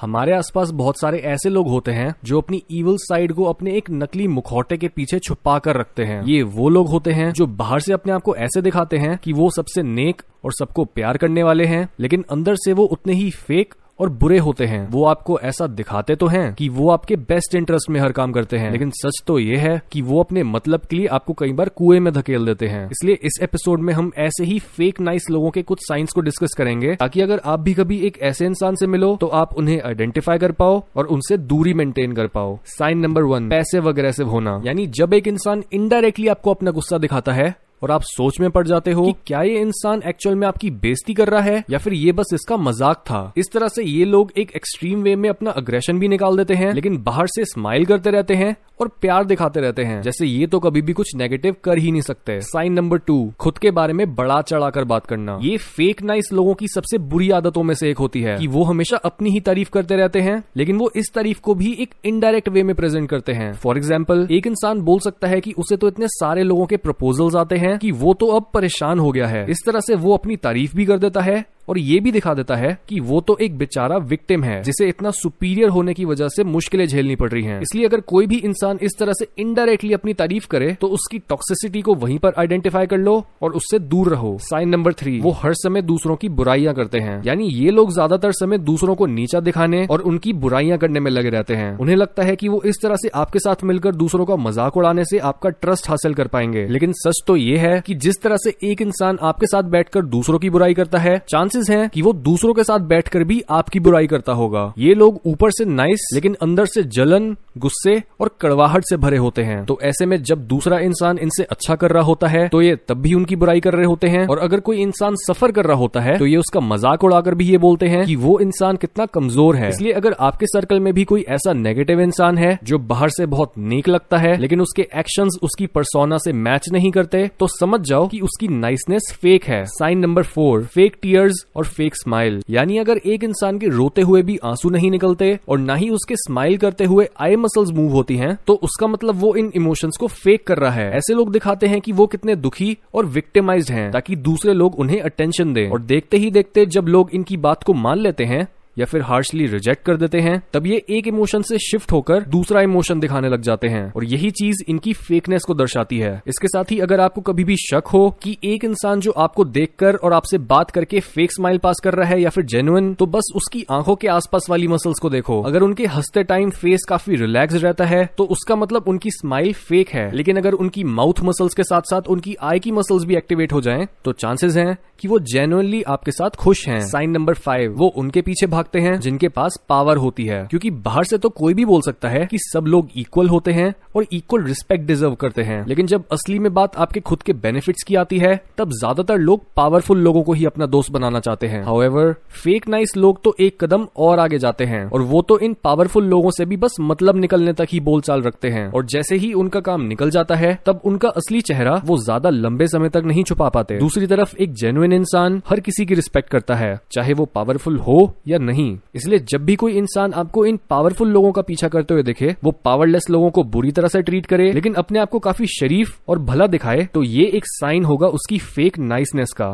हमारे आसपास बहुत सारे ऐसे लोग होते हैं जो अपनी इवल साइड को अपने एक नकली मुखौटे के पीछे छुपा कर रखते हैं। ये वो लोग होते हैं जो बाहर से अपने आप को ऐसे दिखाते हैं कि वो सबसे नेक और सबको प्यार करने वाले हैं, लेकिन अंदर से वो उतने ही फेक और बुरे होते हैं। वो आपको ऐसा दिखाते तो हैं कि वो आपके बेस्ट इंटरेस्ट में हर काम करते हैं। लेकिन सच तो ये है कि वो अपने मतलब के लिए आपको कई बार कुएँ में धकेल देते हैं। इसलिए इस एपिसोड में हम ऐसे ही फेक नाइस लोगों के कुछ साइंस को डिस्कस करेंगे ताकि अगर आप भी कभी एक ऐसे इंसान से मिलो तो आप उन्हें आइडेंटिफाई कर पाओ और उनसे दूरी मेंटेन कर पाओ। साइन नंबर वन पैसे वग्रेसिव होना। यानी जब एक इंसान इनडायरेक्टली आपको अपना गुस्सा दिखाता है और आप सोच में पड़ जाते हो कि क्या ये इंसान एक्चुअल में आपकी बेइज्जती कर रहा है, या फिर ये बस इसका मज़ाक था? इस तरह से ये लोग एक एक्सट्रीम वे में अपना अग्रेशन भी निकाल देते हैं, लेकिन बाहर से स्माइल करते रहते हैं और प्यार दिखाते रहते हैं। जैसे ये तो कभी भी कुछ नेगेटिव कर ही नहीं सकते। साइन नंबर टू खुद के बारे में बड़ा चढ़ाकर बात करना। ये फेक नाइस लोगों की सबसे बुरी आदतों में से एक होती है कि वो हमेशा अपनी ही तारीफ़ करते रहते हैं, लेकिन वो इस तारीफ़ को भी एक इनडायरेक्ट वे में प्रेजेंट करते हैं। फॉर एग्ज़ाम्पल एक इंसान बोल सकता है कि उसे तो इतने सारे लोगों के प्रपोजल्स आते हैं कि वो तो अब परेशान हो गया है। इस तरह से वो अपनी तारीफ़ भी कर देता है और ये भी दिखा देता है कि वो तो एक बेचारा विक्टिम है, जिसे इतना सुपीरियर होने की वजह से मुश्किलें झेलनी पड़ रही हैं। इसलिए अगर कोई भी इंसान इस तरह से इनडायरेक्टली अपनी तारीफ़ करे तो उसकी टॉक्सिसिटी को वहीं पर आइडेंटिफाई कर लो और उससे दूर रहो। साइन नंबर थ्री वो हर समय दूसरों की बुराइयाँ करते हैं। यानी ये लोग ज़्यादातर समय दूसरों को नीचा दिखाने और उनकी बुराइयाँ करने में लगे रहते हैं। उन्हें लगता है कि वो इस तरह से आपके साथ मिलकर दूसरों का मज़ाक उड़ाने से आपका ट्रस्ट हासिल कर पाएँगे। लेकिन सच तो ये है कि जिस तरह से एक इंसान आपके साथ बैठकर दूसरों की बुराई करता है चांसेस हैं कि वो दूसरों के साथ बैठकर भी आपकी बुराई करता होगा। ये लोग ऊपर से नाइस लेकिन अंदर से जलन, गुस्से और कड़वाहट से भरे होते हैं। तो ऐसे में जब दूसरा इंसान इनसे अच्छा कर रहा होता है तो ये तब भी उनकी बुराई कर रहे होते हैं। और अगर कोई इंसान सफ़र कर रहा होता है तो ये उसका मज़ाक उड़ाकर भी ये बोलते हैं कि वो इंसान कितना कमज़ोर है। इसलिए अगर आपके सर्कल में भी कोई ऐसा नेगेटिव इंसान है, जो बाहर से बहुत नेक लगता है, लेकिन उसके एक्शन उसकी परसोना से मैच नहीं करते तो समझ जाओ कि उसकी नाइसनेस फेक है। Sign number four fake tears और फेक स्माइल यानी अगर एक इंसान के रोते हुए भी आँसू नहीं निकलते और ना ही उसके स्माइल करते हुए आई मसल्स मूव होती हैं तो उसका मतलब वो इन इमोशंस को फेक कर रहा है। ऐसे लोग दिखाते हैं कि वो कितने दुखी और विक्टिमाइज्ड हैं, ताकि दूसरे लोग उन्हें अटेंशन दें। और देखते ही देखते जब लोग इनकी बात को मान लेते हैं या फिर हार्शली रिजेक्ट कर देते हैं, तब ये एक इमोशन से शिफ्ट होकर दूसरा इमोशन दिखाने लग जाते हैं। और यही चीज़ इनकी फेकनेस को दर्शाती है। इसके साथ ही अगर आपको कभी भी शक हो कि एक इंसान जो आपको देखकर और आपसे बात करके फेक स्माइल पास कर रहा है या फिर जेन्युइन तो बस उसकी आँखों के आसपास वाली मसल्स को देखो। अगर उनके हँसते टाइम फेस काफ़ी रिलैक्स रहता है तो उसका मतलब उनकी स्माइल फेक है। लेकिन अगर उनकी माउथ मसल्स के साथ साथ उनकी आई की मसल्स भी एक्टिवेट हो जाए तो चांसेस हैं कि वो जेन्युइनली आपके साथ खुश हैं। साइन नंबर फाइव वो उनके पीछे भागते हैं, जिनके पास पावर होती है। क्योंकि बाहर से तो कोई भी बोल सकता है कि सब लोग इक्वल होते हैं और इक्वल रिस्पेक्ट डिजर्व करते हैं। लेकिन जब असली में बात आपके खुद के बेनिफिट्स की आती है, तब ज़्यादातर लोग पावरफुल लोगों को ही अपना दोस्त बनाना चाहते हैं। हाउएवर फेक नाइस लोग तो एक कदम और आगे जाते हैं, और वो तो इन पावरफुल लोगों से भी बस मतलब निकलने तक ही बोलचाल रखते हैं। और जैसे ही उनका काम निकल जाता है, तब उनका असली चेहरा वो ज़्यादा लंबे समय तक नहीं छुपा पाते। दूसरी तरफ़ एक जेन्युइन इंसान हर किसी की रिस्पेक्ट करता है, चाहे वो पावरफुल हो या नहीं। इसलिए जब भी कोई इंसान आपको इन पावरफुल लोगों का पीछा करते हुए देखे, वो पावरलेस लोगों को बुरी तरह से ट्रीट करे, लेकिन अपने आप को काफ़ी शरीफ और भला दिखाए तो ये एक साइन होगा उसकी फेक नाइसनेस का।